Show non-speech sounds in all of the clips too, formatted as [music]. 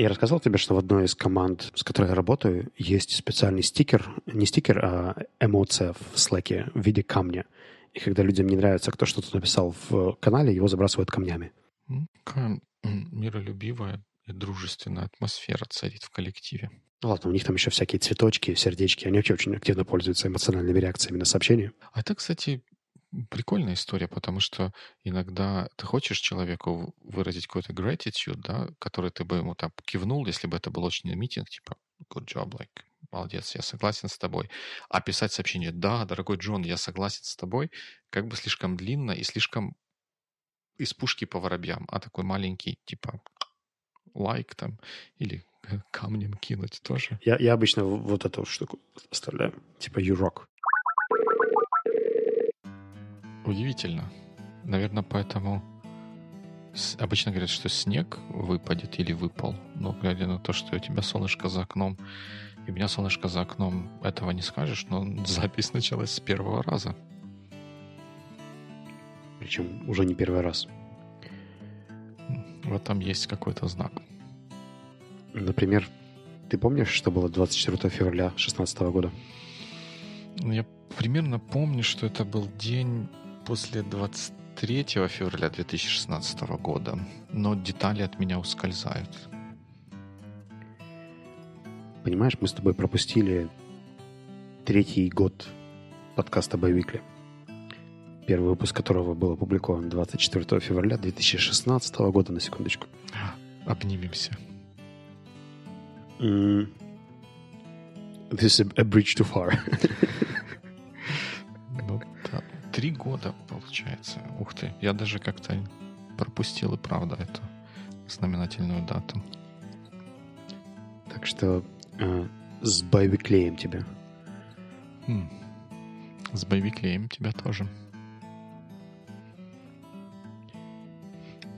Я рассказал тебе, что в одной из команд, с которой я работаю, есть специальный стикер, не стикер, а эмоция в Slack в виде камня. И когда людям не нравится, кто что-то написал в канале, его забрасывают камнями. Какая миролюбивая и дружественная атмосфера царит в коллективе. Ну ладно, у них там еще всякие цветочки, сердечки. Они вообще очень активно пользуются эмоциональными реакциями на сообщения. А это, кстати, прикольная история, потому что иногда ты хочешь человеку выразить какой-то gratitude, да, который ты бы ему там кивнул, если бы это был очень митинг, типа good job, like, молодец, я согласен с тобой. А писать сообщение, да, дорогой Джон, я согласен с тобой, как бы слишком длинно и слишком из пушки по воробьям, а такой маленький, типа лайк там или [laughs] камнем кинуть тоже. Я, я обычно вот эту штуку оставляю, типа you rock. Удивительно. Наверное, поэтому обычно говорят, что снег выпадет или выпал. Но глядя на то, что у тебя солнышко за окном, и у меня солнышко за окном, этого не скажешь, но [laughs] запись началась с первого раза. Причем уже не первый раз. В этом есть какой-то знак. Например, ты помнишь, что было 24 февраля 2016 года? Ну, я примерно помню, что это был день после 23 февраля 2016 года, но детали от меня ускользают. Понимаешь, мы с тобой пропустили третий год подкаста «Боевикли», первый выпуск которого был опубликован 24 февраля 2016 года, на секундочку. Обнимемся. Mm. This is a bridge too far. [laughs] Три года, получается. Ух ты, я даже как-то пропустил и правда эту знаменательную дату. Так что э, с боевиклеем тебя. Хм. С боевиклеем тебя тоже.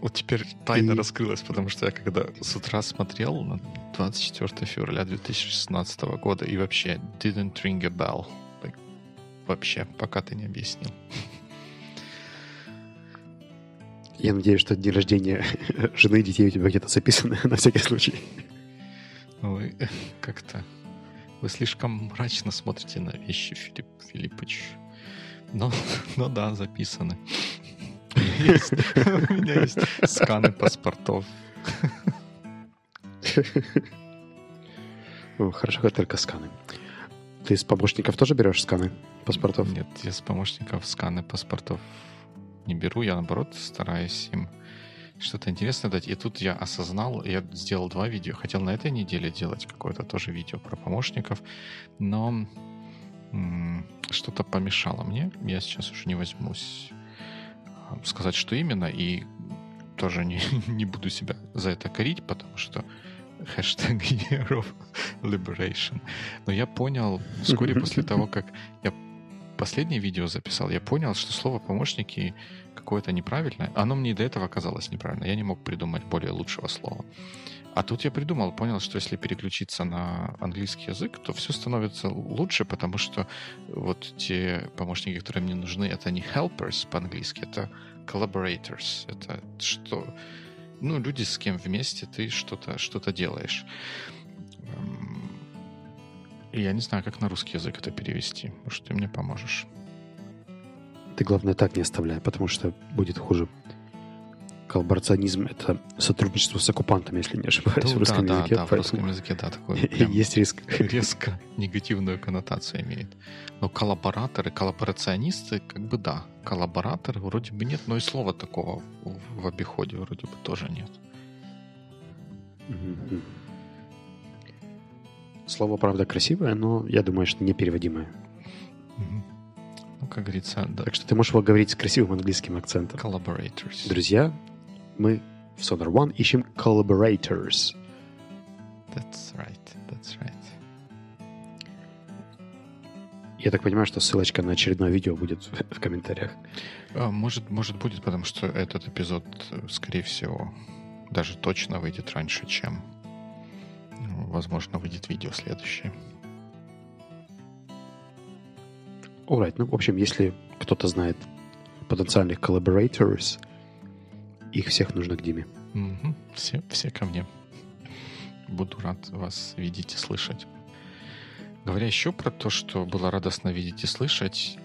Вот теперь тайна и... раскрылась, потому что я когда с утра смотрел на 24 февраля 2016 года и вообще didn't ring a bell. Вообще, пока ты не объяснил. Я надеюсь, что день рождения [laughs] жены и детей у тебя где-то записаны [laughs] на всякий случай. Вы [laughs] как-то... Вы слишком мрачно смотрите на вещи, Филипп Филиппович. Но, но да, записаны. У меня есть сканы паспортов. Хорошо, как только сканы. Ты с помощников тоже берешь сканы паспортов? Нет, я с помощников сканы паспортов не беру. Я, наоборот, стараюсь им что-то интересное дать. И тут я осознал, я сделал два видео. Хотел на этой неделе делать какое-то тоже видео про помощников, но что-то помешало мне. Я сейчас уже не возьмусь сказать, что именно, и тоже не, [laughs] не буду себя за это корить, потому что хэштег [laughs] Year of Liberation. Но я понял вскоре после того, как я последнее видео записал, я понял, что слово «помощники» какое-то неправильное. Оно мне и до этого казалось неправильно. Я не мог придумать более лучшего слова. А тут я придумал, понял, что если переключиться на английский язык, то все становится лучше, потому что вот те помощники, которые мне нужны, это не helpers по-английски, это collaborators. Это что? Ну, люди, с кем вместе ты что-то что делаешь. И я не знаю, как на русский язык это перевести. Может, ты мне поможешь? Ты, главное, так не оставляй, потому что будет хуже коллаборационизм — это сотрудничество с оккупантами, если не ошибаюсь, да, в русском да, языке. Да, в русском языке, да, такой [laughs] есть риск. резко негативную коннотацию имеет. Но коллабораторы, коллаборационисты, как бы да. Коллабораторы вроде бы нет, но и слова такого в, в обиходе вроде бы тоже нет. Слово, правда, красивое, но я думаю, что непереводимое. Ну, как говорится, да. Так что ты можешь его говорить с красивым английским акцентом. Collaborators. Друзья, мы в Sonar One ищем collaborators. That's right, that's right. Я так понимаю, что ссылочка на очередное видео будет в комментариях. А, может, может будет, потому что этот эпизод, скорее всего, даже точно выйдет раньше, чем, возможно, выйдет видео следующее. Alright, ну, в общем, если кто-то знает потенциальных collaborators – их всех нужно к Диме. Угу. Все, все ко мне. Буду рад вас видеть и слышать. Говоря еще про то, что было радостно видеть и слышать,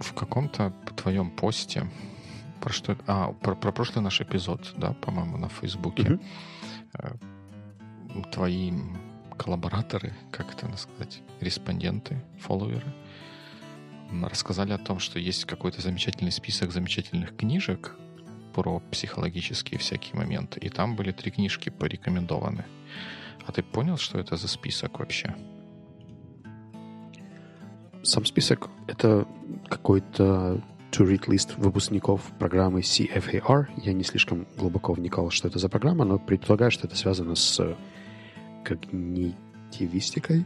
в каком-то твоем посте про что а про, про прошлый наш эпизод, да, по-моему, на Фейсбуке. Mm-hmm. Твои коллабораторы, как это сказать, респонденты, фолловеры, рассказали о том, что есть какой-то замечательный список замечательных книжек про психологические всякие моменты, и там были три книжки порекомендованы. А ты понял, что это за список вообще? Сам список — это какой-то to-read list выпускников программы CFAR. Я не слишком глубоко вникал, что это за программа, но предполагаю, что это связано с когнитивистикой.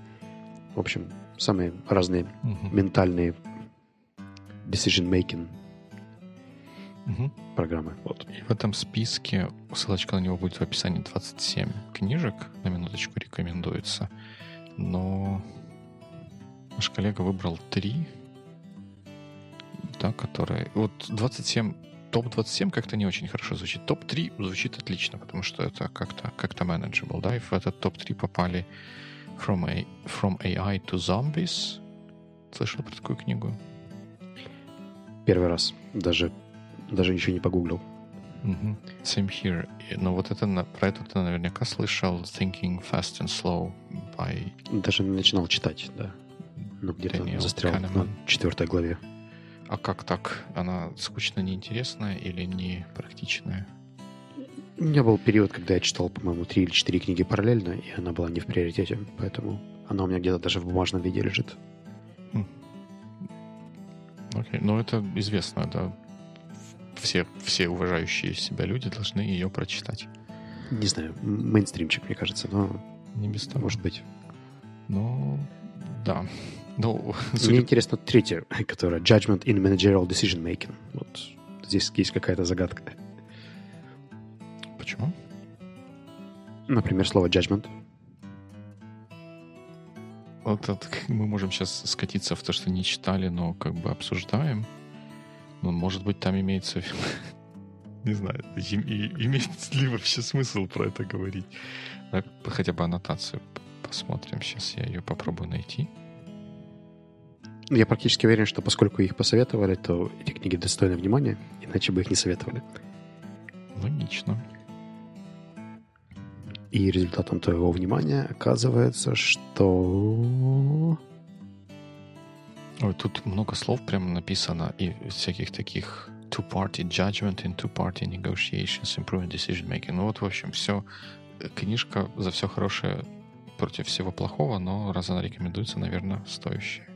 В общем, самые разные uh-huh. ментальные decision-making uh-huh. программы. Вот. И в этом списке, ссылочка на него будет в описании, 27 книжек, на минуточку рекомендуется. Но наш коллега выбрал три, да, которые... Вот 27 топ-27 как-то не очень хорошо звучит. Топ-3 звучит отлично, потому что это как-то как manageable, да, и в этот топ-3 попали From, A, From AI to Zombies. Слышал про такую книгу? Первый раз. Даже, даже ничего не погуглил. Mm-hmm. Same here. Но вот это, про это ты наверняка слышал Thinking Fast and Slow by... Даже не начинал читать, да. Но где-то застрял Kahneman. на четвертой главе. А как так? Она скучно неинтересная или не практичная? У меня был период, когда я читал, по-моему, три или четыре книги параллельно, и она была не в приоритете, поэтому она у меня где-то даже в бумажном виде лежит. Хм. Окей, ну это известно, да. Все, все уважающие себя люди должны ее прочитать. Не знаю, мейнстримчик, мне кажется, но... Не без того. Может быть. Ну, да. Ну, судя... Мне интересно третье, [laughs] которое Judgment in Managerial Decision Making. Вот здесь есть какая-то загадка. Почему? Например, слово judgment. Вот это, мы можем сейчас скатиться в то, что не читали, но как бы обсуждаем. Ну, может быть, там имеется... [laughs] Не знаю, имеет ли вообще смысл про это говорить. Хотя бы аннотацию посмотрим. Сейчас я ее попробую найти. Я практически уверен, что поскольку их посоветовали, то эти книги достойны внимания, иначе бы их не советовали. Логично. И результатом твоего внимания оказывается, что... Ой, тут много слов прямо написано и всяких таких two-party judgment and two-party negotiations, improving decision making. Ну вот, в общем, все. Книжка за все хорошее против всего плохого, но раз она рекомендуется, наверное, стоящая.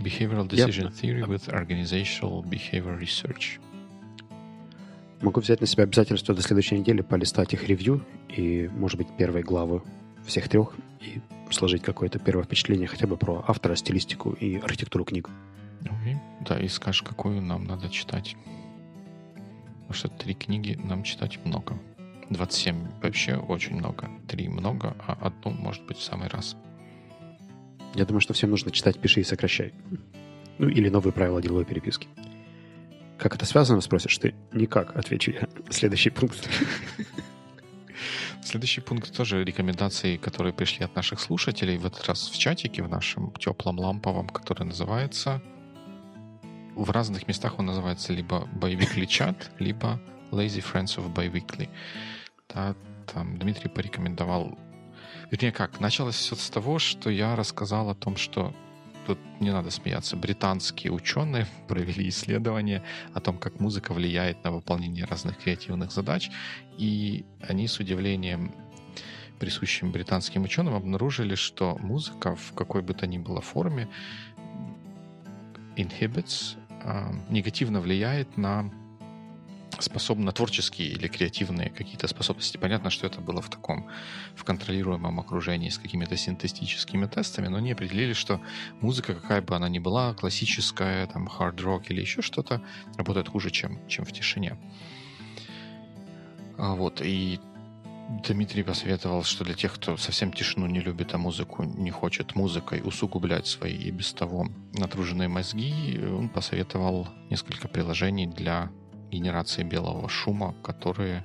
Behavioral Decision yep. Theory with Organizational Behavior Research. Могу взять на себя обязательство до следующей недели полистать их ревью и, может быть, первые главы всех трех и сложить какое-то первое впечатление хотя бы про автора, стилистику и архитектуру книг. Okay. Да, и скажешь, какую нам надо читать. Потому что три книги нам читать много. 27 вообще очень много. Три много, а одну, может быть, в самый раз. Я думаю, что всем нужно читать «Пиши и сокращай». Ну, или новые правила деловой переписки. Как это связано, спросишь ты? Никак, отвечу я. Следующий пункт. Следующий пункт тоже рекомендации, которые пришли от наших слушателей, в этот раз в чатике, в нашем теплом ламповом, который называется... В разных местах он называется либо Biweekly чат, либо Lazy Friends of Biweekly. Да, там Дмитрий порекомендовал Вернее, как, началось все с того, что я рассказал о том, что тут не надо смеяться. Британские ученые [laughs] провели исследование о том, как музыка влияет на выполнение разных креативных задач, и они с удивлением присущим британским ученым обнаружили, что музыка в какой бы то ни было форме inhibits, э, негативно влияет на способны творческие или креативные какие-то способности. Понятно, что это было в таком, в контролируемом окружении с какими-то синтетическими тестами, но они определили, что музыка, какая бы она ни была, классическая, там, хард-рок или еще что-то, работает хуже, чем, чем в тишине. А вот, и Дмитрий посоветовал, что для тех, кто совсем тишину не любит, а музыку не хочет музыкой усугублять свои и без того натруженные мозги, он посоветовал несколько приложений для генерации белого шума, которые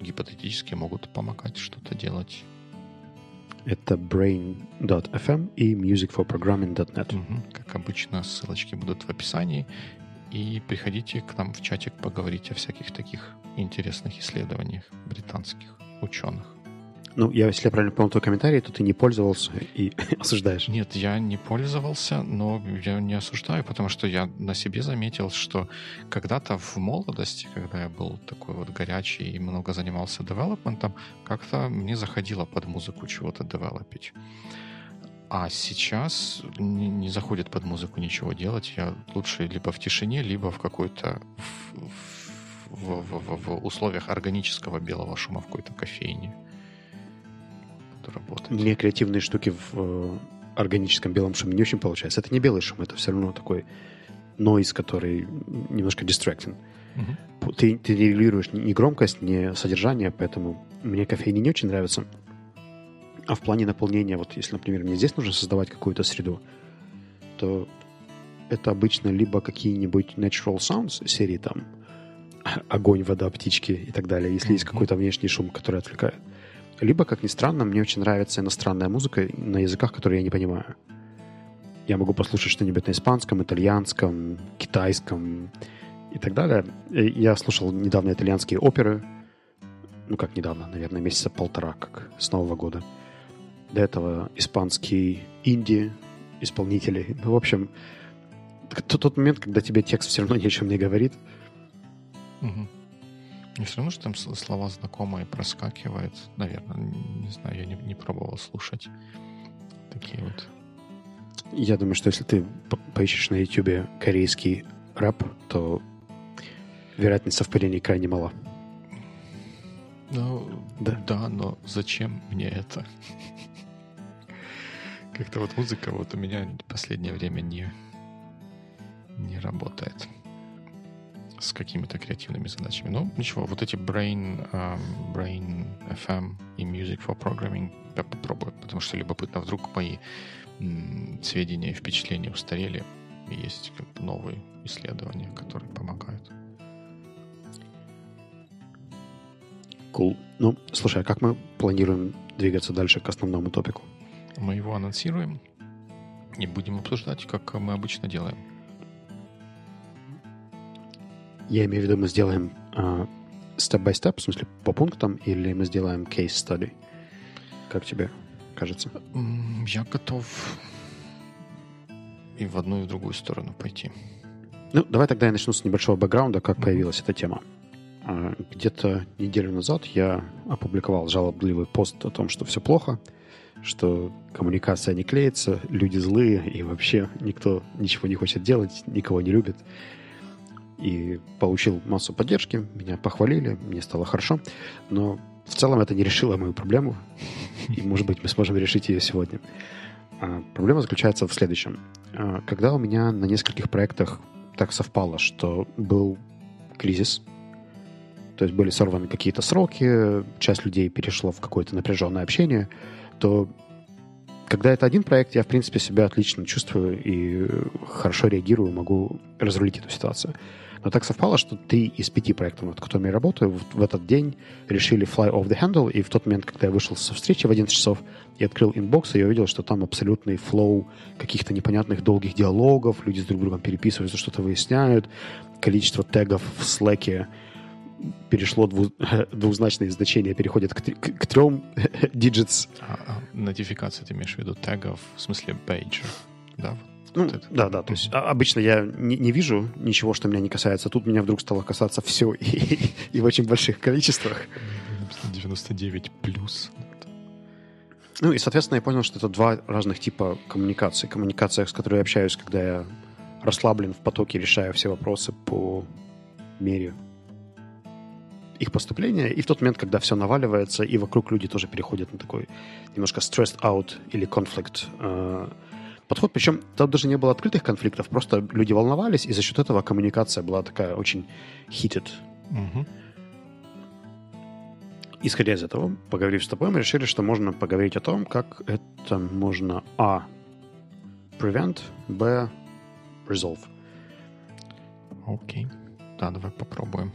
гипотетически могут помогать что-то делать. Это brain.fm и musicforprogramming.net. Угу. Как обычно, ссылочки будут в описании. И приходите к нам в чатик поговорить о всяких таких интересных исследованиях британских ученых. Ну, я, если я правильно понял твой комментарий, то ты не пользовался и [laughs] осуждаешь. Нет, я не пользовался, но я не осуждаю, потому что я на себе заметил, что когда-то в молодости, когда я был такой вот горячий и много занимался девелопментом, как-то мне заходило под музыку чего-то девелопить. А сейчас не, не заходит под музыку ничего делать. Я лучше либо в тишине, либо в какой-то в, в, в, в условиях органического белого шума в какой-то кофейне работать. Мне креативные штуки в э, органическом белом шуме не очень получается. Это не белый шум, это все равно такой нойз, который немножко distracting. Угу. Ты, ты регулируешь ни громкость, ни содержание, поэтому мне кофейни не очень нравится. А в плане наполнения, вот если, например, мне здесь нужно создавать какую-то среду, то это обычно либо какие-нибудь natural sounds серии там огонь, вода, птички и так далее, если mm-hmm. есть какой-то внешний шум, который отвлекает. Либо, как ни странно, мне очень нравится иностранная музыка на языках, которые я не понимаю. Я могу послушать что-нибудь на испанском, итальянском, китайском и так далее. Я слушал недавно итальянские оперы, ну как недавно, наверное, месяца полтора, как с Нового года. До этого испанские инди исполнители. Ну, в общем, тот, момент, когда тебе текст все равно ни о чем не говорит. Угу. Не все равно, что там слова знакомые проскакивают. Наверное, не знаю, я не, не пробовал слушать такие вот. Я думаю, что если ты поищешь на YouTube корейский рэп, то вероятность совпадений крайне мала. Ну, да. да, но зачем мне это? Как-то вот музыка вот у меня в последнее время не, не работает с какими-то креативными задачами. Ну, ничего, вот эти Brain, um, Brain FM и Music for Programming я попробую, потому что любопытно, вдруг мои м, сведения и впечатления устарели, и есть как бы новые исследования, которые помогают. Cool. Ну, слушай, а как мы планируем двигаться дальше к основному топику? Мы его анонсируем и будем обсуждать, как мы обычно делаем. Я имею в виду, мы сделаем степ-бай-степ, в смысле по пунктам, или мы сделаем study? Как тебе кажется? Я готов и в одну, и в другую сторону пойти. Ну, давай тогда я начну с небольшого бэкграунда, как mm-hmm. появилась эта тема. А, где-то неделю назад я опубликовал жалобливый пост о том, что все плохо, что коммуникация не клеится, люди злые, и вообще никто ничего не хочет делать, никого не любит и получил массу поддержки, меня похвалили, мне стало хорошо, но в целом это не решило мою проблему, и, может быть, мы сможем решить ее сегодня. А, проблема заключается в следующем. А, когда у меня на нескольких проектах так совпало, что был кризис, то есть были сорваны какие-то сроки, часть людей перешла в какое-то напряженное общение, то когда это один проект, я, в принципе, себя отлично чувствую и хорошо реагирую, могу разрулить эту ситуацию. Но так совпало, что три из пяти проектов, над которыми я работаю, в, в этот день решили fly off the handle, и в тот момент, когда я вышел со встречи в 11 часов и открыл inbox, я увидел, что там абсолютный flow каких-то непонятных долгих диалогов, люди с друг другом переписываются, что-то выясняют, количество тегов в Slack перешло дву, [laughs] двузначные значения, переходят к, к, к трем [laughs] digits. А, а, нотификация ты имеешь в виду тегов, в смысле пейджа, да? Ну, вот да, да. То есть а, обычно я не, не вижу ничего, что меня не касается. Тут меня вдруг стало касаться все [laughs] и, и в очень больших количествах. 99 плюс. Ну и, соответственно, я понял, что это два разных типа коммуникации. Коммуникация, с которой я общаюсь, когда я расслаблен в потоке, решаю все вопросы по мере их поступления, и в тот момент, когда все наваливается, и вокруг люди тоже переходят на такой немножко stressed out или conflict э, подход. Причем там даже не было открытых конфликтов, просто люди волновались, и за счет этого коммуникация была такая очень heated. Угу. Исходя из этого, поговорив с тобой, мы решили, что можно поговорить о том, как это можно а. prevent, б. resolve. Окей. Okay. Да, давай попробуем.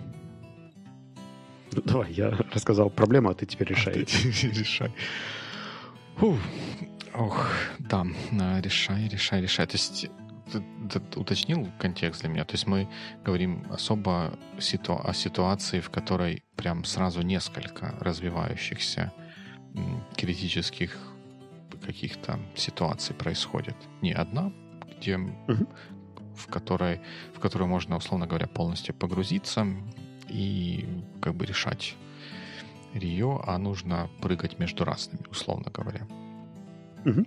Давай, я рассказал проблему, а ты теперь решай. А ты решай. [laughs] Фу. Ох, да, решай, решай, решай. То есть ты, ты уточнил контекст для меня? То есть мы говорим особо ситу- о ситуации, в которой прям сразу несколько развивающихся критических каких-то ситуаций происходит. Не одна, где, угу. в, которой, в которую можно, условно говоря, полностью погрузиться и как бы решать ее, а нужно прыгать между разными, условно говоря. Угу.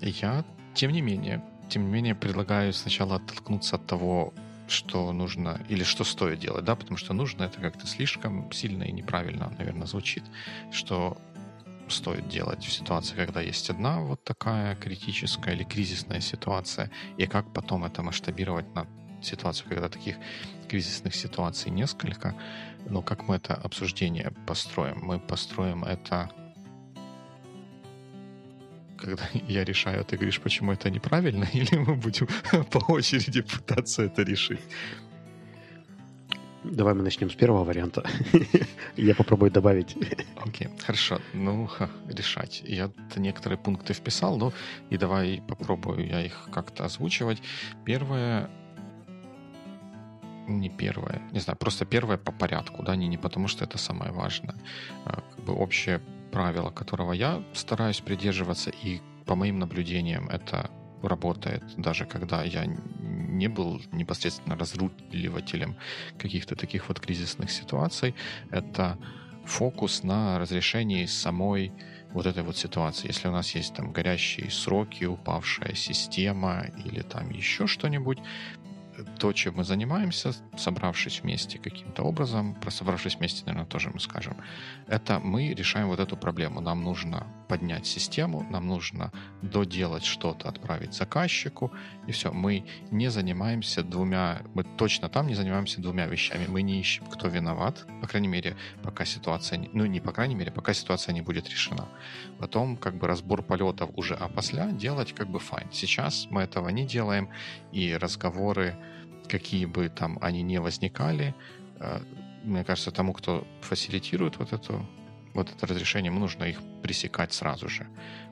Я, тем не менее, тем не менее, предлагаю сначала оттолкнуться от того, что нужно или что стоит делать, да, потому что нужно это как-то слишком сильно и неправильно, наверное, звучит, что стоит делать в ситуации, когда есть одна вот такая критическая или кризисная ситуация, и как потом это масштабировать на ситуацию, когда таких кризисных ситуаций несколько, но как мы это обсуждение построим? Мы построим это когда [laughs] я решаю, а ты говоришь, почему это неправильно, [laughs] или мы будем [laughs] по очереди пытаться это решить? Давай мы начнем с первого варианта. Я попробую добавить. Окей, okay, хорошо. Ну, ха, решать. Я некоторые пункты вписал, ну и давай попробую я их как-то озвучивать. Первое, не первое, не знаю, просто первое по порядку, да, не, не потому что это самое важное. А, как бы общее правило, которого я стараюсь придерживаться, и по моим наблюдениям это работает, даже когда я не был непосредственно разруливателем каких-то таких вот кризисных ситуаций, это фокус на разрешении самой вот этой вот ситуации. Если у нас есть там горящие сроки, упавшая система или там еще что-нибудь, то, чем мы занимаемся, собравшись вместе каким-то образом, про собравшись вместе, наверное, тоже мы скажем, это мы решаем вот эту проблему. Нам нужно поднять систему, нам нужно доделать что-то, отправить заказчику, и все. Мы не занимаемся двумя, мы точно там не занимаемся двумя вещами. Мы не ищем, кто виноват, по крайней мере, пока ситуация, ну не по крайней мере, пока ситуация не будет решена. Потом как бы разбор полетов уже опосля делать как бы файн. Сейчас мы этого не делаем, и разговоры какие бы там они не возникали, э, мне кажется, тому, кто фасилитирует вот эту вот это разрешение, нужно их пресекать сразу же.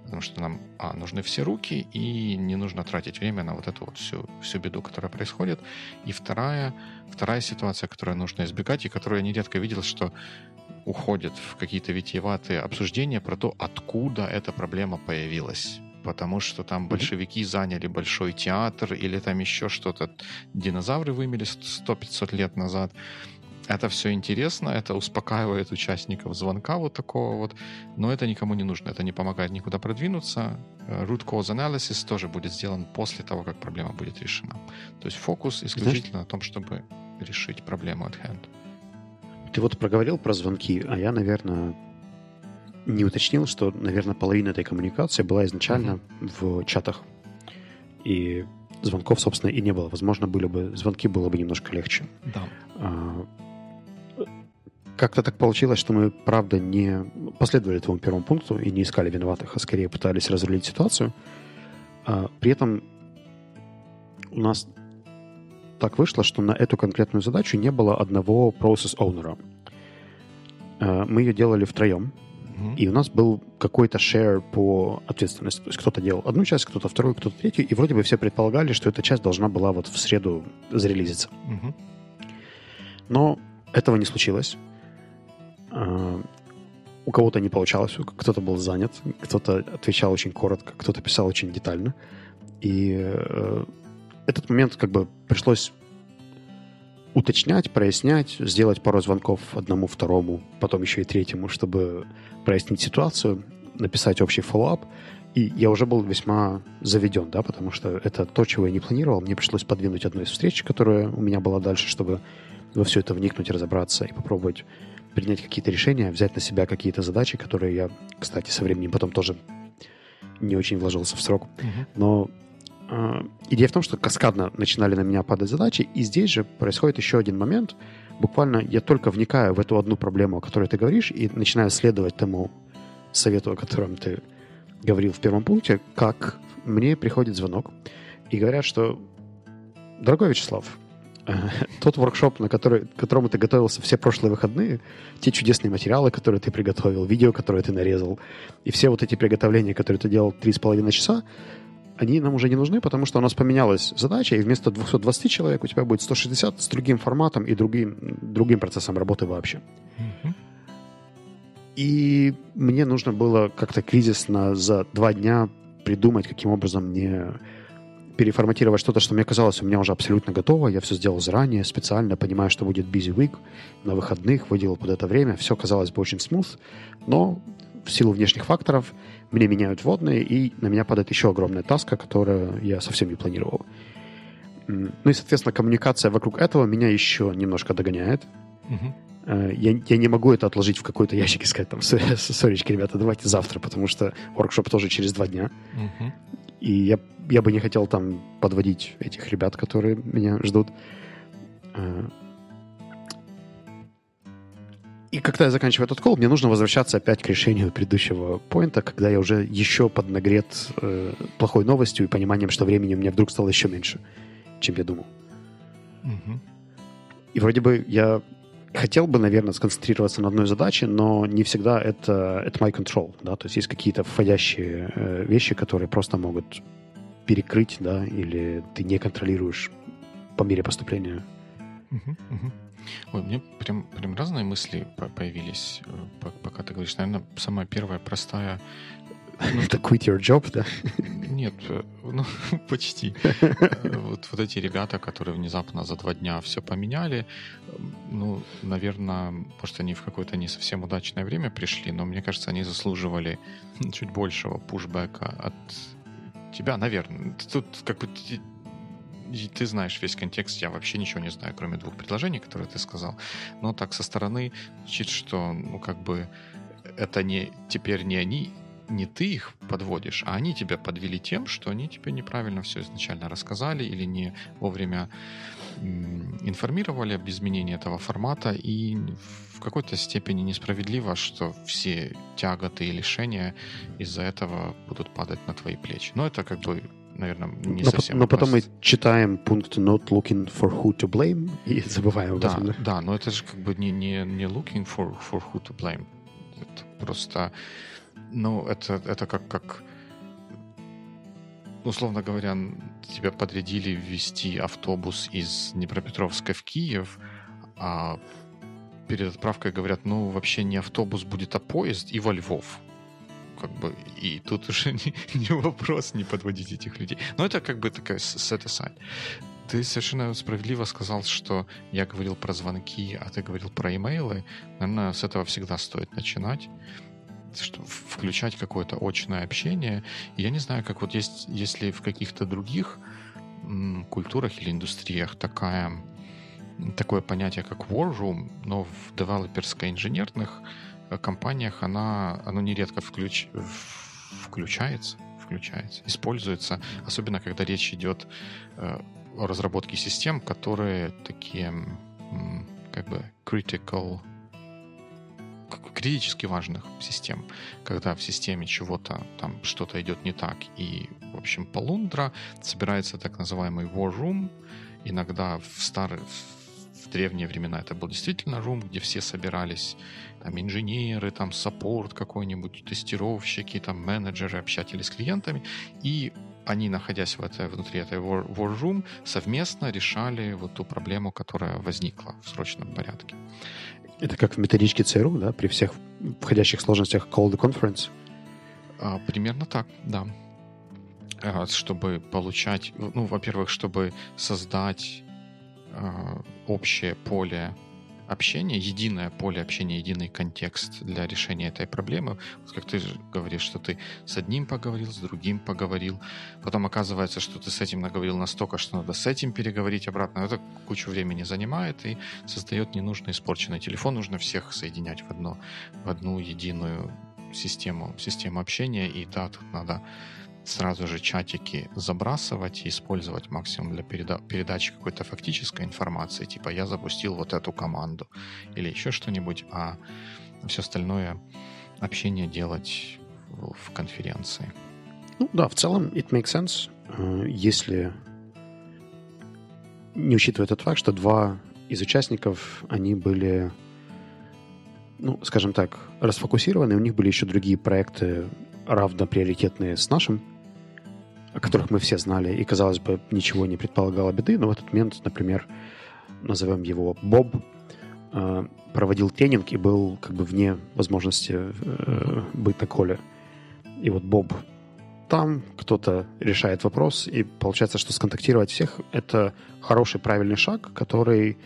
Потому что нам, а, нужны все руки, и не нужно тратить время на вот эту вот всю, всю беду, которая происходит. И вторая, вторая ситуация, которую нужно избегать, и которую я нередко видел, что уходят в какие-то витиеватые обсуждения про то, откуда эта проблема появилась потому что там большевики заняли большой театр или там еще что-то. Динозавры вымели 100-500 лет назад. Это все интересно, это успокаивает участников звонка вот такого вот, но это никому не нужно, это не помогает никуда продвинуться. Э, root cause analysis тоже будет сделан после того, как проблема будет решена. То есть фокус исключительно Знаешь, на том, чтобы решить проблему at hand. Ты вот проговорил про звонки, а я, наверное, не уточнил, что, наверное, половина этой коммуникации была изначально в чатах. И звонков, собственно, и не было. Возможно, были бы звонки было бы немножко легче. Да. А, как-то так получилось, что мы, правда, не последовали твоему первому пункту и не искали виноватых, а скорее пытались разрулить ситуацию. А, при этом у нас так вышло, что на эту конкретную задачу не было одного process owner. А, мы ее делали втроем, и у нас был какой-то share по ответственности. То есть кто-то делал одну часть, кто-то вторую, кто-то третью. И вроде бы все предполагали, что эта часть должна была вот в среду зарелизиться. Угу. Но этого не случилось. А, у кого-то не получалось, кто-то был занят, кто-то отвечал очень коротко, кто-то писал очень детально. И э, этот момент как бы пришлось уточнять, прояснять, сделать пару звонков одному, второму, потом еще и третьему, чтобы прояснить ситуацию, написать общий follow-up. И я уже был весьма заведен, да, потому что это то, чего я не планировал. Мне пришлось подвинуть одну из встреч, которая у меня была дальше, чтобы во все это вникнуть, разобраться и попробовать принять какие-то решения, взять на себя какие-то задачи, которые я, кстати, со временем потом тоже не очень вложился в срок. Uh-huh. Но идея в том, что каскадно начинали на меня падать задачи, и здесь же происходит еще один момент. Буквально я только вникаю в эту одну проблему, о которой ты говоришь, и начинаю следовать тому совету, о котором ты говорил в первом пункте, как мне приходит звонок, и говорят, что «Дорогой Вячеслав, [laughs] тот воркшоп, на который, к которому ты готовился все прошлые выходные, те чудесные материалы, которые ты приготовил, видео, которые ты нарезал, и все вот эти приготовления, которые ты делал три с половиной часа, они нам уже не нужны, потому что у нас поменялась задача, и вместо 220 человек у тебя будет 160 с другим форматом и другим, другим процессом работы вообще. Mm-hmm. И мне нужно было как-то кризисно за два дня придумать, каким образом мне переформатировать что-то, что мне казалось у меня уже абсолютно готово. Я все сделал заранее, специально, понимая, что будет busy week, на выходных, выделил под это время. Все казалось бы очень smooth, но в силу внешних факторов мне меняют водные, и на меня падает еще огромная таска, которую я совсем не планировал. Ну и, соответственно, коммуникация вокруг этого меня еще немножко догоняет. Uh-huh. Я, я не могу это отложить в какой-то ящик и сказать, там, сорички, ребята, давайте завтра, потому что воркшоп тоже через два дня. Uh-huh. И я, я бы не хотел там подводить этих ребят, которые меня ждут. И когда я заканчиваю этот кол, мне нужно возвращаться опять к решению предыдущего поинта, когда я уже еще поднагрет э, плохой новостью и пониманием, что времени у меня вдруг стало еще меньше, чем я думал. Угу. И вроде бы я хотел бы, наверное, сконцентрироваться на одной задаче, но не всегда это, это my control, да, то есть есть какие-то входящие э, вещи, которые просто могут перекрыть, да, или ты не контролируешь по мере поступления. Uh-huh, uh-huh. Ой, мне прям, прям разные мысли появились, э, пока ты говоришь. Наверное, самая первая простая... Ну, это quit your job, да? Нет, э, ну, [laughs] почти. Э, вот, вот эти ребята, которые внезапно за два дня все поменяли, ну, наверное, может, они в какое-то не совсем удачное время пришли, но мне кажется, они заслуживали чуть большего пушбэка от тебя, наверное. Тут как бы ты знаешь весь контекст, я вообще ничего не знаю, кроме двух предложений, которые ты сказал. Но так со стороны звучит, что, ну, как бы, это не теперь не они, не ты их подводишь, а они тебя подвели тем, что они тебе неправильно все изначально рассказали или не вовремя информировали об изменении этого формата и в какой-то степени несправедливо, что все тяготы и лишения из-за этого будут падать на твои плечи. Но это как бы наверное, не но, совсем. Но потом мы читаем пункт not looking for who to blame и [laughs] забываем да, об этом. Да, да, но это же как бы не, не, не looking for, for who to blame. Это просто, ну, это, это как, как условно говоря, тебя подрядили ввести автобус из Днепропетровска в Киев, а перед отправкой говорят, ну, вообще не автобус будет, а поезд и во Львов как бы, и тут [laughs] уже не, не вопрос не подводить этих людей. Но это как бы такая set aside. Ты совершенно справедливо сказал, что я говорил про звонки, а ты говорил про имейлы. Наверное, с этого всегда стоит начинать что включать какое-то очное общение. Я не знаю, как вот есть, если в каких-то других м, культурах или индустриях такая, такое понятие, как war room, но в девелоперско-инженерных компаниях она, оно нередко включ, включается, включается, используется, особенно когда речь идет э, о разработке систем, которые такие как бы critical критически важных систем, когда в системе чего-то там что-то идет не так, и, в общем, полундра собирается так называемый war room, иногда в старые в древние времена это был действительно рум, где все собирались, там инженеры, там саппорт какой-нибудь, тестировщики, там менеджеры общались с клиентами, и они, находясь в этой, внутри этой war, war room, совместно решали вот ту проблему, которая возникла в срочном порядке. Это как в методичке ЦРУ, да, при всех входящих сложностях call the conference? А, примерно так, да. А, чтобы получать, ну, во-первых, чтобы создать Э, общее поле общения, единое поле общения, единый контекст для решения этой проблемы. Вот как ты говоришь, что ты с одним поговорил, с другим поговорил, потом оказывается, что ты с этим наговорил настолько, что надо с этим переговорить обратно. Это кучу времени занимает и создает ненужный испорченный телефон. Нужно всех соединять в, одно, в одну единую систему, систему общения, и да, тут надо сразу же чатики забрасывать и использовать максимум для переда- передачи какой-то фактической информации, типа я запустил вот эту команду или еще что-нибудь, а все остальное общение делать в конференции. Ну да, в целом it makes sense. Э, если не учитывая тот факт, что два из участников, они были, ну, скажем так, расфокусированы, у них были еще другие проекты равно приоритетные с нашим, о которых мы все знали, и, казалось бы, ничего не предполагало беды, но в этот момент, например, назовем его Боб, э, проводил тренинг и был как бы вне возможности э, быть на коле. И вот Боб там, кто-то решает вопрос, и получается, что сконтактировать всех — это хороший, правильный шаг, который,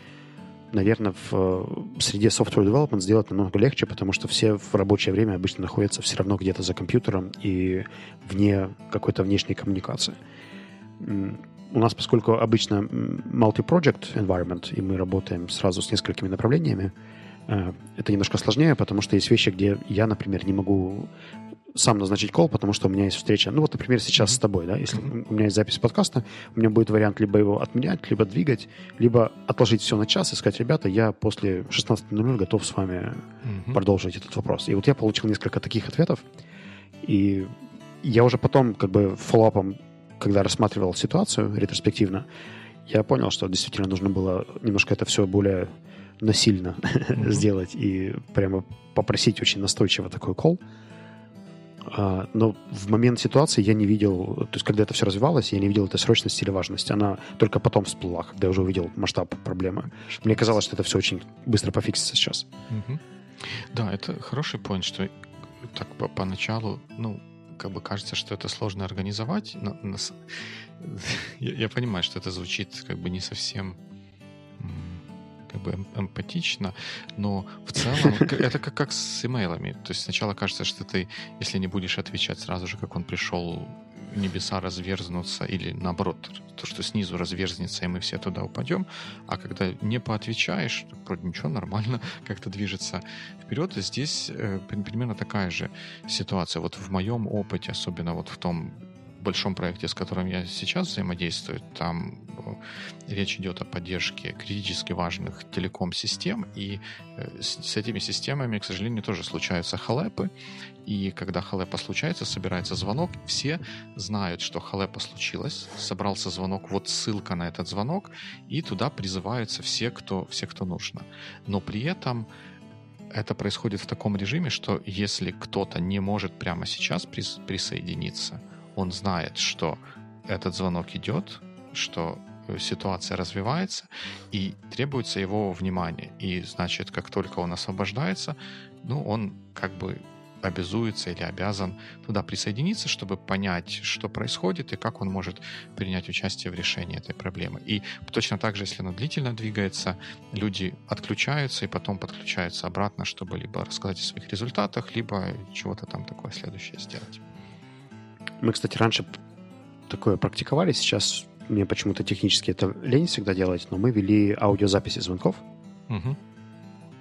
наверное, в, в среде software development сделать намного легче, потому что все в рабочее время обычно находятся все равно где-то за компьютером и вне какой-то внешней коммуникации. У нас, поскольку обычно multi-project environment, и мы работаем сразу с несколькими направлениями, э, это немножко сложнее, потому что есть вещи, где я, например, не могу сам назначить кол, потому что у меня есть встреча. Ну вот, например, сейчас с тобой, да, если у меня есть запись подкаста, у меня будет вариант либо его отменять, либо двигать, либо отложить все на час и сказать, ребята, я после 16.00 готов с вами mm-hmm. продолжить этот вопрос. И вот я получил несколько таких ответов, и я уже потом, как бы, фоллапом, когда рассматривал ситуацию ретроспективно, я понял, что действительно нужно было немножко это все более насильно [laughs] mm-hmm. сделать и прямо попросить очень настойчиво такой кол. А, но в момент ситуации я не видел, то есть когда это все развивалось, я не видел этой срочности или важности. Она только потом всплыла, когда я уже увидел масштаб проблемы. Мне казалось, что это все очень быстро пофиксится сейчас. Да, это хороший point, что так по поначалу, ну, как бы кажется, что это сложно организовать. Но, но, [laughs] я, я понимаю, что это звучит как бы не совсем как бы эмпатично, но в целом это как, как с имейлами. То есть сначала кажется, что ты, если не будешь отвечать сразу же, как он пришел, небеса разверзнутся, или наоборот, то, что снизу разверзнется, и мы все туда упадем, а когда не поотвечаешь, вроде ничего, нормально [laughs] как-то движется вперед, здесь э, примерно такая же ситуация. Вот в моем опыте, особенно вот в том большом проекте, с которым я сейчас взаимодействую, там э, речь идет о поддержке критически важных телеком-систем, и э, с этими системами, к сожалению, тоже случаются халепы, и когда халепа случается, собирается звонок, все знают, что халепа случилась, собрался звонок, вот ссылка на этот звонок, и туда призываются все, кто, все, кто нужно. Но при этом это происходит в таком режиме, что если кто-то не может прямо сейчас прис- присоединиться, он знает, что этот звонок идет, что э, ситуация развивается, и требуется его внимание. И, значит, как только он освобождается, ну, он как бы обязуется или обязан туда присоединиться, чтобы понять, что происходит и как он может принять участие в решении этой проблемы. И точно так же, если она длительно двигается, люди отключаются и потом подключаются обратно, чтобы либо рассказать о своих результатах, либо чего-то там такое следующее сделать. Мы, кстати, раньше такое практиковали, сейчас мне почему-то технически это лень всегда делать, но мы вели аудиозаписи звонков, угу.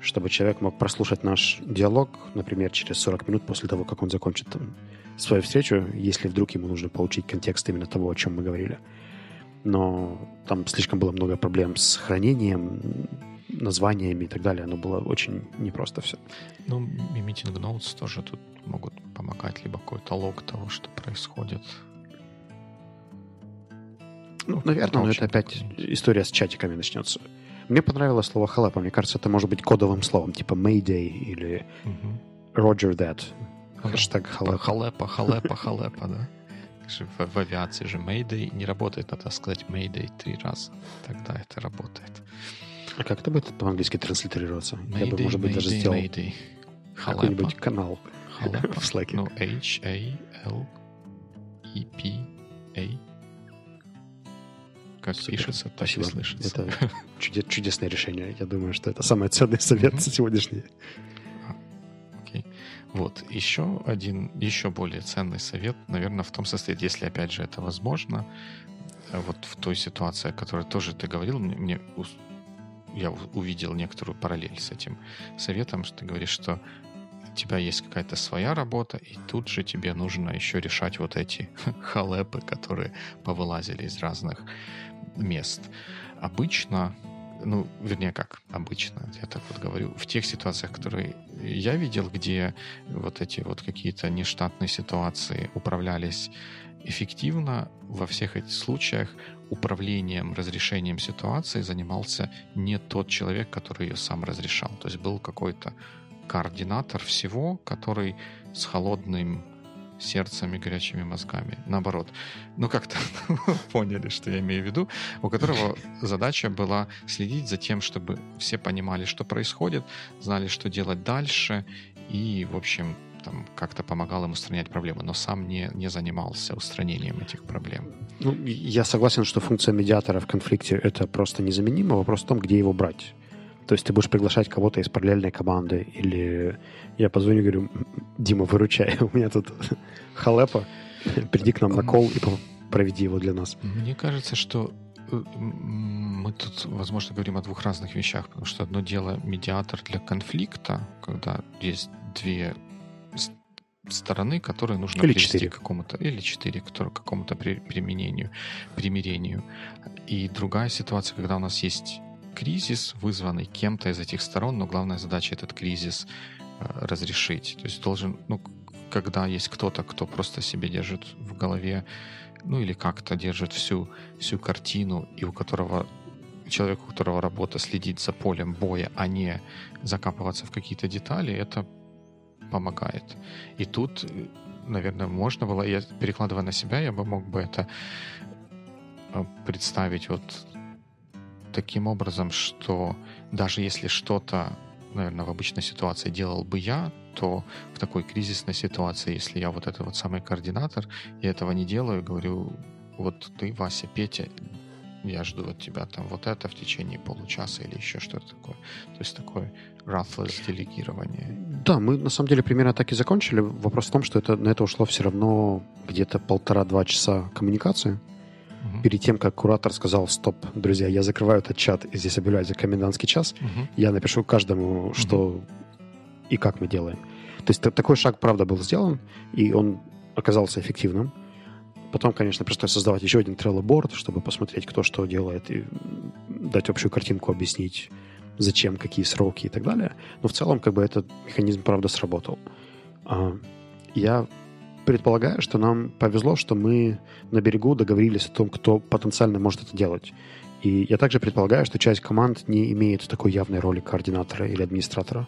чтобы человек мог прослушать наш диалог, например, через 40 минут после того, как он закончит там, свою встречу, если вдруг ему нужно получить контекст именно того, о чем мы говорили. Но там слишком было много проблем с хранением, названиями и так далее. Оно было очень непросто все. Ну, и Meeting Notes тоже тут могут помогать, либо какой-то лог того, что происходит. Ну, наверное, но это опять история с чатиками начнется. Мне понравилось слово халепа. Мне кажется, это может быть кодовым словом, типа Mayday или uh-huh. Roger That. Хэштег халепа. Халепа, халепа, [laughs] халепа, да. В, в авиации же Mayday не работает, надо сказать Mayday три раза. Тогда это работает. А как это будет по-английски транслитерироваться? Mayday, Я бы, может быть, Mayday, даже сделал Mayday. какой-нибудь канал Халепа. [laughs] в Slack. Ну, H-A-L-E-P-A. Как Супер. пишется, так Спасибо. и слышится. Это [laughs] чудес, чудесное решение. Я думаю, что это самый ценный совет mm-hmm. сегодняшний. А. Вот. Еще один, еще более ценный совет, наверное, в том состоит, если, опять же, это возможно, вот в той ситуации, о которой тоже ты говорил, мне я увидел некоторую параллель с этим советом, что ты говоришь, что у тебя есть какая-то своя работа, и тут же тебе нужно еще решать вот эти [laughs] халепы, которые повылазили из разных мест. Обычно, ну, вернее, как обычно, я так вот говорю, в тех ситуациях, которые я видел, где вот эти вот какие-то нештатные ситуации управлялись эффективно во всех этих случаях управлением, разрешением ситуации занимался не тот человек, который ее сам разрешал. То есть был какой-то координатор всего, который с холодным сердцем и горячими мозгами. Наоборот. Ну, как-то [laughs] поняли, что я имею в виду. У которого задача была следить за тем, чтобы все понимали, что происходит, знали, что делать дальше, и, в общем, там как-то помогал им устранять проблемы, но сам не, не занимался устранением этих проблем. Ну, я согласен, что функция медиатора в конфликте — это просто незаменимо. Вопрос в том, где его брать. То есть ты будешь приглашать кого-то из параллельной команды, или я позвоню и говорю, Дима, выручай, [laughs] у меня тут халепа, приди к нам на кол и проведи его для нас. Мне кажется, что э, мы тут, возможно, говорим о двух разных вещах, потому что одно дело медиатор для конфликта, когда есть две стороны, которые нужно или привести к какому-то или четыре, которые к какому-то применению, примирению. И другая ситуация, когда у нас есть кризис, вызванный кем-то из этих сторон, но главная задача этот кризис э, разрешить. То есть должен, ну, когда есть кто-то, кто просто себе держит в голове, ну или как-то держит всю, всю картину, и у которого человек, у которого работа следить за полем боя, а не закапываться в какие-то детали, это помогает. И тут, наверное, можно было, я перекладывая на себя, я бы мог бы это э, представить вот таким образом, что даже если что-то, наверное, в обычной ситуации делал бы я, то в такой кризисной ситуации, если я вот этот вот самый координатор, я этого не делаю, говорю, вот ты, Вася, Петя, я жду от тебя там вот это в течение получаса или еще что-то такое. То есть такое ruthless делегирование. Да, мы на самом деле примерно так и закончили. Вопрос в том, что это, на это ушло все равно где-то полтора-два часа коммуникации. Угу. Перед тем, как куратор сказал, стоп, друзья, я закрываю этот чат и здесь объявляю за комендантский час, угу. я напишу каждому, что угу. и как мы делаем. То есть такой шаг, правда, был сделан, и он оказался эффективным. Потом, конечно, пришлось создавать еще один board, чтобы посмотреть, кто что делает, и дать общую картинку, объяснить, зачем, какие сроки и так далее. Но в целом, как бы, этот механизм, правда, сработал. А, я предполагаю, что нам повезло, что мы на берегу договорились о том, кто потенциально может это делать. И я также предполагаю, что часть команд не имеет такой явной роли координатора или администратора.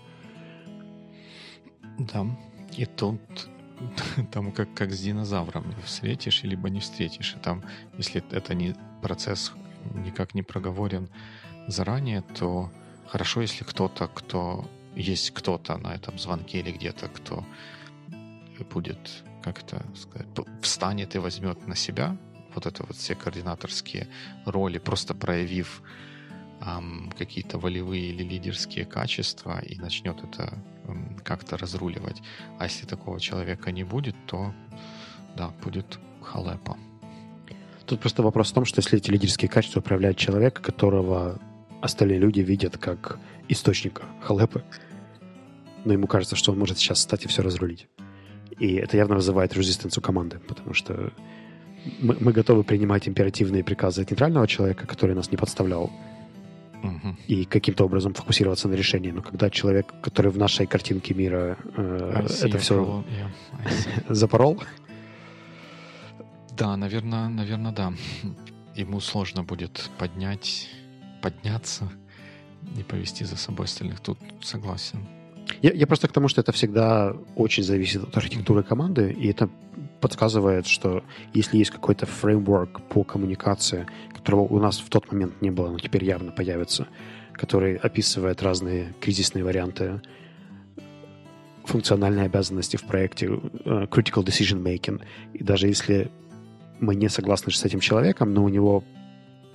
Да, и тут [laughs] там как, как с динозавром. Встретишь, либо не встретишь. И там, если это не процесс никак не проговорен заранее, то хорошо, если кто-то, кто есть кто-то на этом звонке или где-то, кто будет как-то сказать, встанет и возьмет на себя вот это вот все координаторские роли, просто проявив какие-то волевые или лидерские качества и начнет это как-то разруливать. А если такого человека не будет, то да, будет халепа. Тут просто вопрос в том, что если эти лидерские качества проявляет человек, которого остальные люди видят как источника халепы, но ему кажется, что он может сейчас встать и все разрулить. И это явно вызывает резистенцию команды, потому что мы, мы готовы принимать императивные приказы от нейтрального человека, который нас не подставлял, угу. и каким-то образом фокусироваться на решении. Но когда человек, который в нашей картинке мира э, это все yeah. [laughs] запорол... Да, наверное, наверное, да. Ему сложно будет поднять, подняться и повести за собой остальных. Тут согласен. Я, я просто к тому, что это всегда очень зависит от архитектуры команды, и это подсказывает, что если есть какой-то фреймворк по коммуникации, которого у нас в тот момент не было, но теперь явно появится, который описывает разные кризисные варианты функциональной обязанности в проекте, uh, critical decision making. И даже если мы не согласны с этим человеком, но у него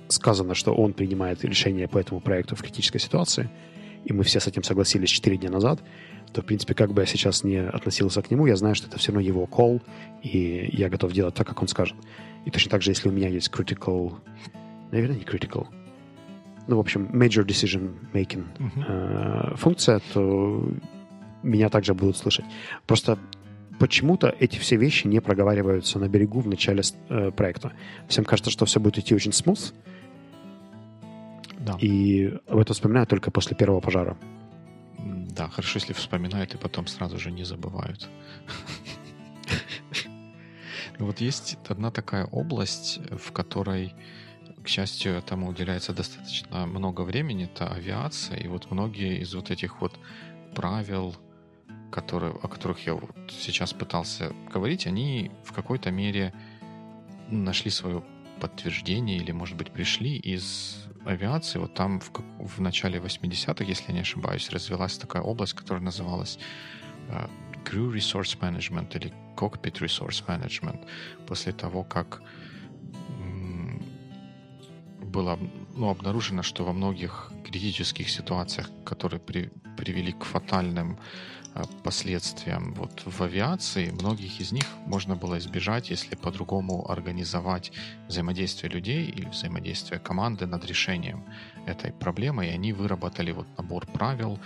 сказано, что он принимает решение по этому проекту в критической ситуации, и мы все с этим согласились 4 дня назад, то, в принципе, как бы я сейчас не относился к нему, я знаю, что это все равно его call, и я готов делать так, как он скажет. И точно так же, если у меня есть critical... Наверное, не critical. Ну, в общем, major decision making uh-huh. э, функция, то меня также будут слышать. Просто почему-то эти все вещи не проговариваются на берегу в начале э, проекта. Всем кажется, что все будет идти очень smooth, да. И об этом вспоминают только после первого пожара. Да, хорошо, если вспоминают и потом сразу же не забывают. Вот есть одна такая область, в которой, к счастью, этому уделяется достаточно много времени, это авиация. И вот многие из вот этих вот правил, которые, о которых я вот сейчас пытался говорить, они в какой-то мере нашли свое подтверждение или, может быть, пришли из авиации. Вот там в, в начале 80-х, если я не ошибаюсь, развилась такая область, которая называлась uh, Crew Resource Management или Cockpit Resource Management. После того, как было ну, обнаружено, что во многих критических ситуациях, которые при, привели к фатальным Э, последствиям вот в авиации. Многих из них можно было избежать, если по-другому организовать взаимодействие людей или взаимодействие команды над решением этой проблемы. И они выработали вот набор правил,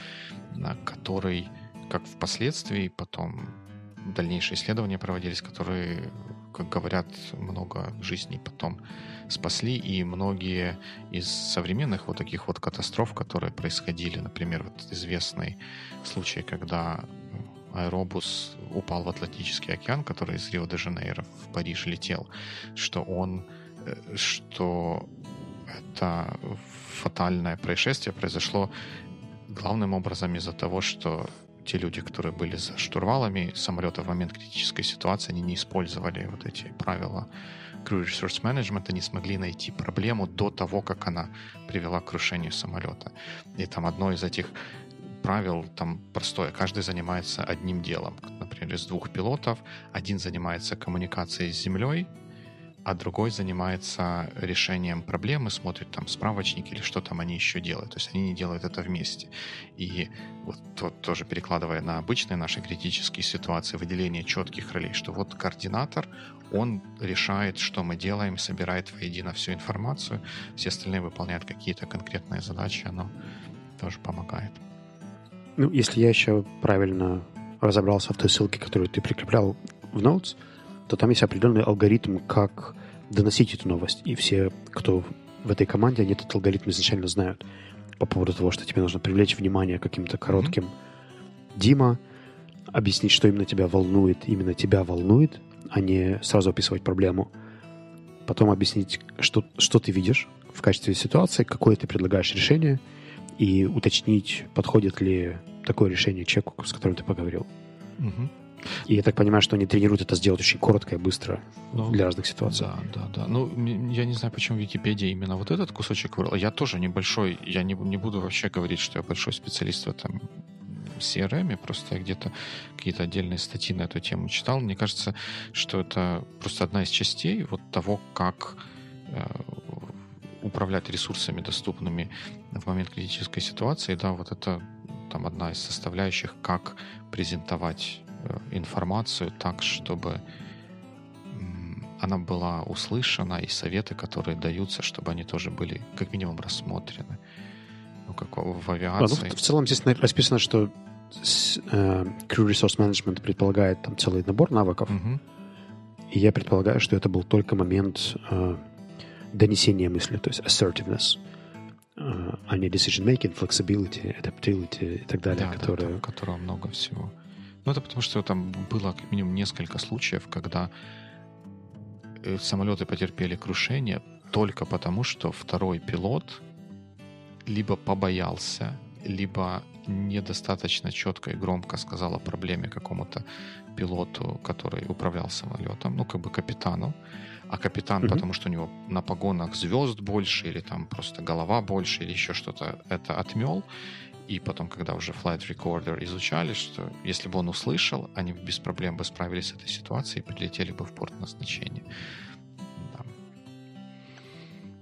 который, как впоследствии потом дальнейшие исследования проводились, которые, как говорят, много жизней потом спасли, и многие из современных вот таких вот катастроф, которые происходили, например, вот известный случай, когда аэробус упал в Атлантический океан, который из Рио-де-Жанейро в Париж летел, что он, э, что это фатальное происшествие произошло главным образом из-за того, что те люди, которые были за штурвалами самолета в момент критической ситуации, они не использовали вот эти правила Crew Resource Management, они смогли найти проблему до того, как она привела к крушению самолета. И там одно из этих правил там простое. Каждый занимается одним делом. Например, из двух пилотов один занимается коммуникацией с землей, а другой занимается решением проблемы, смотрит там справочники или что там они еще делают. То есть они не делают это вместе. И вот, вот тоже перекладывая на обычные наши критические ситуации, выделение четких ролей, что вот координатор, он решает, что мы делаем, собирает воедино всю информацию, все остальные выполняют какие-то конкретные задачи, оно тоже помогает. Ну, если я еще правильно разобрался в той ссылке, которую ты прикреплял в Notes, то там есть определенный алгоритм, как доносить эту новость. И все, кто в этой команде, они этот алгоритм изначально знают по поводу того, что тебе нужно привлечь внимание каким-то коротким mm-hmm. Дима, объяснить, что именно тебя волнует, именно тебя волнует, а не сразу описывать проблему. Потом объяснить, что, что ты видишь в качестве ситуации, какое ты предлагаешь решение, и уточнить, подходит ли такое решение человеку, с которым ты поговорил. Угу. И я так понимаю, что они тренируют это сделать очень коротко и быстро ну, для разных ситуаций. Да, да, да. Ну, я не знаю, почему в Википедии именно вот этот кусочек выбрал. Я тоже небольшой, я не, не буду вообще говорить, что я большой специалист в этом CRM, просто я где-то какие-то отдельные статьи на эту тему читал. Мне кажется, что это просто одна из частей вот того, как э, управлять ресурсами, доступными в момент критической ситуации. Да, вот это там одна из составляющих, как презентовать информацию так, чтобы она была услышана, и советы, которые даются, чтобы они тоже были как минимум рассмотрены. Ну, как в авиации. А, ну, в целом здесь расписано, что э, Crew Resource Management предполагает там целый набор навыков. Угу. И я предполагаю, что это был только момент э, донесения мысли, то есть assertiveness, э, а не decision making, flexibility, adaptability и так далее, да, которые... Да, там, которого много всего. Ну, это потому что там было как минимум несколько случаев, когда э, самолеты потерпели крушение только потому, что второй пилот либо побоялся, либо недостаточно четко и громко сказал о проблеме какому-то пилоту, который управлял самолетом, ну, как бы капитану. А капитан, mm-hmm. потому что у него на погонах звезд больше, или там просто голова больше, или еще что-то, это отмел. И потом, когда уже Flight Recorder изучали, что если бы он услышал, они без проблем бы справились с этой ситуацией и прилетели бы в порт назначения. Да.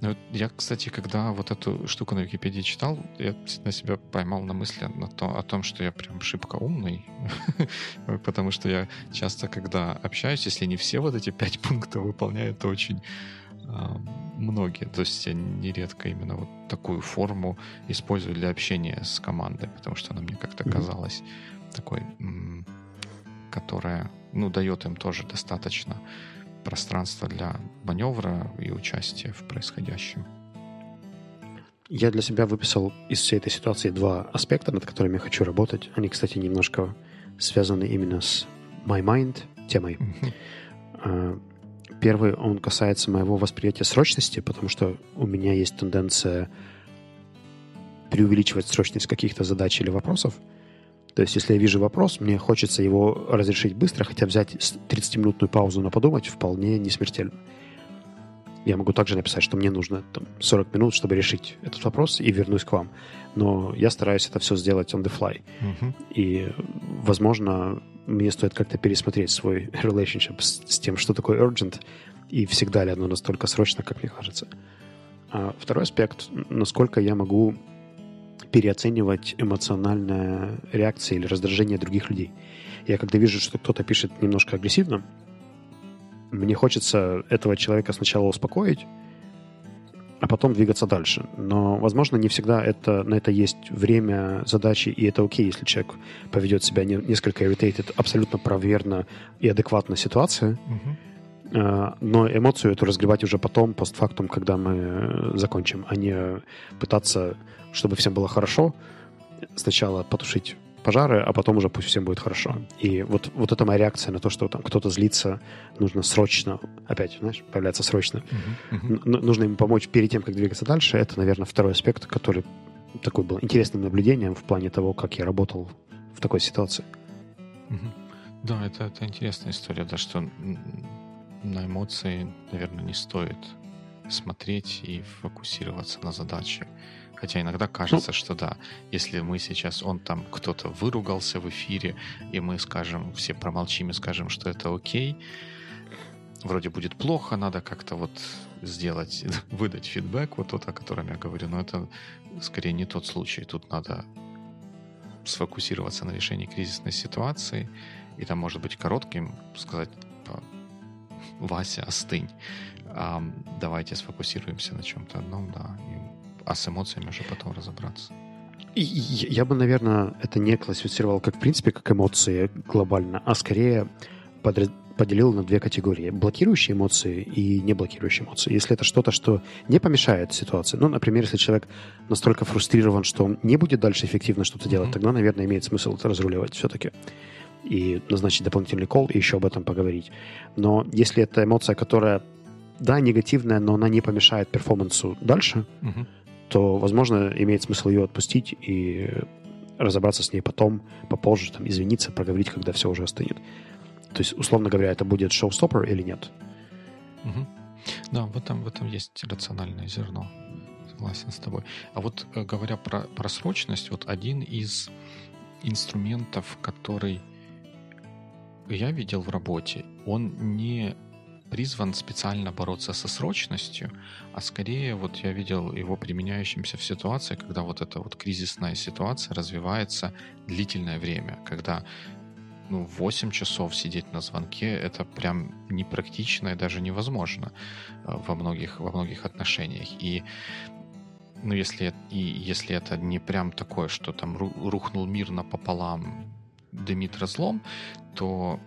Ну, я, кстати, когда вот эту штуку на Википедии читал, я на себя поймал на мысли на то, о том, что я прям шибко умный, [laughs] потому что я часто, когда общаюсь, если не все вот эти пять пунктов выполняю, то очень многие. То есть нередко именно вот такую форму использую для общения с командой, потому что она мне как-то казалась такой, которая, ну, дает им тоже достаточно пространства для маневра и участия в происходящем. Я для себя выписал из всей этой ситуации два аспекта, над которыми я хочу работать. Они, кстати, немножко связаны именно с my mind темой. Mm-hmm. Первый, он касается моего восприятия срочности, потому что у меня есть тенденция преувеличивать срочность каких-то задач или вопросов. То есть, если я вижу вопрос, мне хочется его разрешить быстро, хотя взять 30-минутную паузу на подумать вполне не смертельно. Я могу также написать, что мне нужно там, 40 минут, чтобы решить этот вопрос, и вернусь к вам. Но я стараюсь это все сделать on the fly. Мгм. И, возможно, мне стоит как-то пересмотреть свой [laughs] relationship с, с тем, что такое urgent, и всегда ли оно настолько срочно, как мне кажется. А второй аспект, насколько я могу переоценивать эмоциональная реакция или раздражение других людей. Я когда вижу, что кто-то пишет немножко агрессивно, мне хочется этого человека сначала успокоить, а потом двигаться дальше. Но, возможно, не всегда это, на это есть время, задачи, и это окей, если человек поведет себя не- несколько irritated, абсолютно проверно и адекватно ситуация, Мгм. Э, но эмоцию эту разгребать уже потом, постфактум, когда мы закончим, а не пытаться, чтобы всем было хорошо, сначала потушить пожары, а потом уже пусть всем будет хорошо. И вот, вот это моя реакция на то, что там кто-то злится, нужно срочно, опять, знаешь, появляется срочно. Мгм. Н- нужно ему помочь перед тем, как двигаться дальше. Это, наверное, второй аспект, который такой был интересным наблюдением в плане того, как я работал в такой ситуации. Мгм. Да, это, это интересная история, да, что на эмоции, наверное, не стоит смотреть и фокусироваться на задаче. Хотя иногда кажется, что да, если мы сейчас, он там, кто-то выругался в эфире, и мы скажем, все промолчим и скажем, что это окей, вроде будет плохо, надо как-то вот сделать, [laughs] выдать фидбэк, вот тот, о котором я говорю, но это скорее не тот случай. Тут надо сфокусироваться на решении кризисной ситуации, и там может быть коротким сказать [laughs] Вася, остынь. А, давайте сфокусируемся на чем-то одном, да. И- а с эмоциями уже потом разобраться. И- я бы, наверное, это не классифицировал как, в принципе, как эмоции глобально, а скорее подра- поделил на две категории. Блокирующие эмоции и не блокирующие эмоции. Если это что-то, что не помешает ситуации. Ну, например, если человек настолько фрустрирован, что он не будет дальше эффективно что-то делать, Мгм. тогда, наверное, имеет смысл это разруливать все-таки. И назначить дополнительный кол и еще об этом поговорить. Но если это эмоция, которая, да, негативная, но она не помешает перформансу дальше, Мгм. То, возможно, имеет смысл ее отпустить и разобраться с ней потом, попозже, там, извиниться, проговорить, когда все уже остынет. То есть, условно говоря, это будет шоу-стоппер или нет? Мгм. Да, в этом, в этом есть рациональное зерно. Согласен с тобой. А вот э, говоря про, про срочность, вот один из инструментов, который я видел в работе, он не призван специально бороться со срочностью, а скорее вот я видел его применяющимся в ситуации, когда вот эта вот кризисная ситуация развивается длительное время, когда ну, 8 часов сидеть на звонке это прям непрактично и даже невозможно э, во многих, во многих отношениях. И ну, если, и если это не прям такое, что там ру- рухнул мир напополам, дымит разлом, то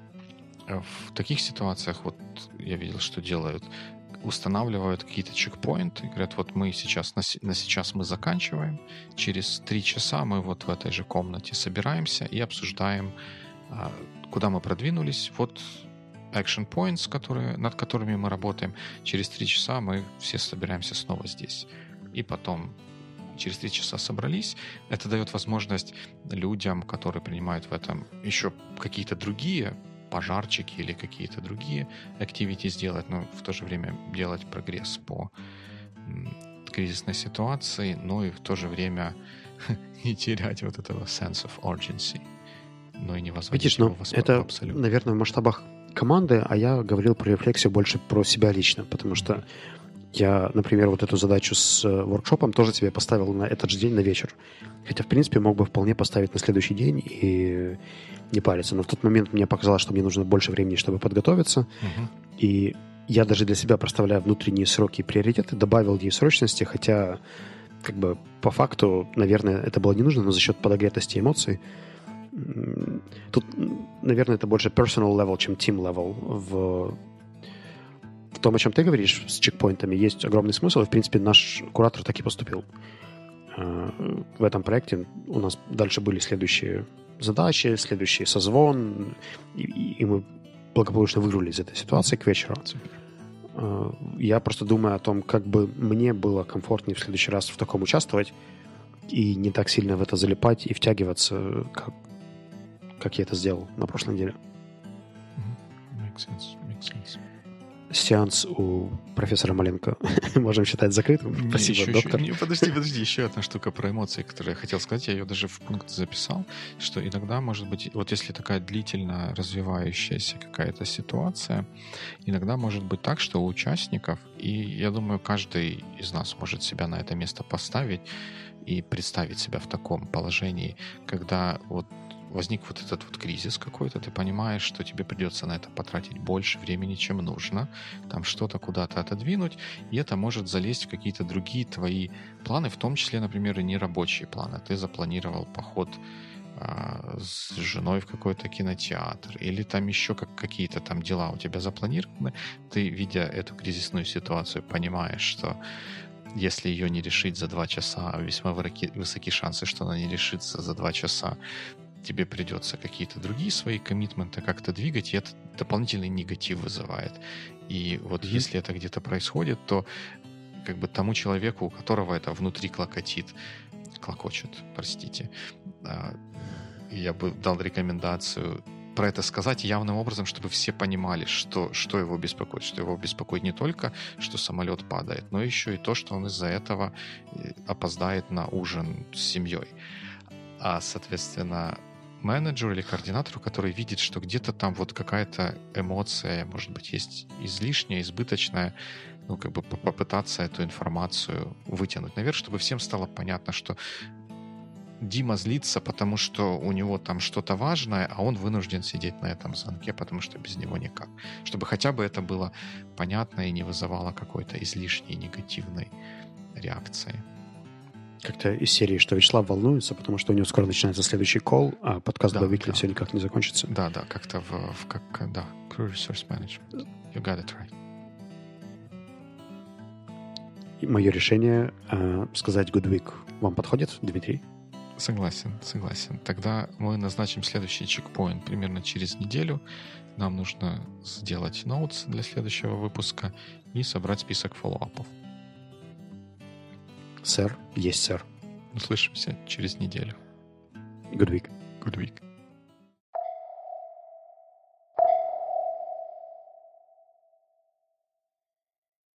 в таких ситуациях вот я видел, что делают устанавливают какие-то чекпоинты, говорят, вот мы сейчас, на, на сейчас мы заканчиваем, через три часа мы вот в этой же комнате собираемся и обсуждаем, а, куда мы продвинулись, вот action points, которые, над которыми мы работаем, через три часа мы все собираемся снова здесь. И потом через три часа собрались. Это дает возможность людям, которые принимают в этом еще какие-то другие пожарчики или какие-то другие activity сделать, но в то же время делать прогресс по кризисной ситуации, но и в то же время [laughs] не терять вот этого sense of urgency, но и не возводить Видишь, его ну, в это, в абсолют. наверное, в масштабах команды, а я говорил про рефлексию больше про себя лично, потому что я, например, вот эту задачу с э, воркшопом тоже себе поставил на этот же день, на вечер. Хотя, в принципе, мог бы вполне поставить на следующий день и не париться. Но в тот момент мне показалось, что мне нужно больше времени, чтобы подготовиться. Мгм. И я даже для себя, проставляя внутренние сроки и приоритеты, добавил ей срочности, хотя как бы по факту, наверное, это было не нужно, но за счет подогретости эмоций тут, наверное, это больше personal level, чем team level в в том, о чем ты говоришь с чекпоинтами, есть огромный смысл, и, в принципе, наш куратор так и поступил. Э, В этом проекте у нас дальше были следующие задачи, следующий созвон, и, и- мы благополучно выиграли из этой ситуации к вечеру. Э, я просто думаю о том, как бы мне было комфортнее в следующий раз в таком участвовать и не так сильно в это залипать и втягиваться, как, как я это сделал на прошлой неделе. Makes sense, makes sense сеанс у профессора Маленко [laughs] можем считать закрытым. Спасибо, еще, доктор. Еще, не, подожди, [laughs] подожди, еще одна штука про эмоции, которую я хотел сказать, я ее даже в пункт записал, что иногда, может быть, вот если такая длительно развивающаяся какая-то ситуация, иногда может быть так, что у участников, и я думаю, каждый из нас может себя на это место поставить и представить себя в таком положении, когда вот возник вот этот вот кризис какой-то, ты понимаешь, что тебе придется на это потратить больше времени, чем нужно, там что-то куда-то отодвинуть, и это может залезть в какие-то другие твои планы, в том числе, например, и нерабочие планы. Ты запланировал поход а, с женой в какой-то кинотеатр, или там еще как какие-то там дела у тебя запланированы, ты, видя эту кризисную ситуацию, понимаешь, что если ее не решить за два часа, весьма высоки шансы, что она не решится за два часа, тебе придется какие-то другие свои коммитменты как-то двигать, и это дополнительный негатив вызывает. И вот mm-hmm. если это где-то происходит, то как бы тому человеку, у которого это внутри клокотит, клокочет, простите, а, я бы дал рекомендацию про это сказать явным образом, чтобы все понимали, что, что его беспокоит. Что его беспокоит не только, что самолет падает, но еще и то, что он из-за этого э, опоздает на ужин с семьей. А, соответственно, менеджеру или координатору, который видит, что где-то там вот какая-то эмоция, может быть, есть излишняя, избыточная, ну, как бы попытаться эту информацию вытянуть наверх, чтобы всем стало понятно, что Дима злится, потому что у него там что-то важное, а он вынужден сидеть на этом звонке, потому что без него никак. Чтобы хотя бы это было понятно и не вызывало какой-то излишней негативной реакции как-то из серии, что Вячеслав волнуется, потому что у него скоро начинается следующий кол, а подкаст да, Бавикли да. все никак не закончится. Да, да, как-то в, в как, да, Crew Resource Management. You got it right. И мое решение э, сказать good week вам подходит, Дмитрий? Согласен, согласен. Тогда мы назначим следующий чекпоинт примерно через неделю. Нам нужно сделать ноутс для следующего выпуска и собрать список фоллоуапов. Сэр, есть сэр. Услышимся через неделю. Good week. Good week.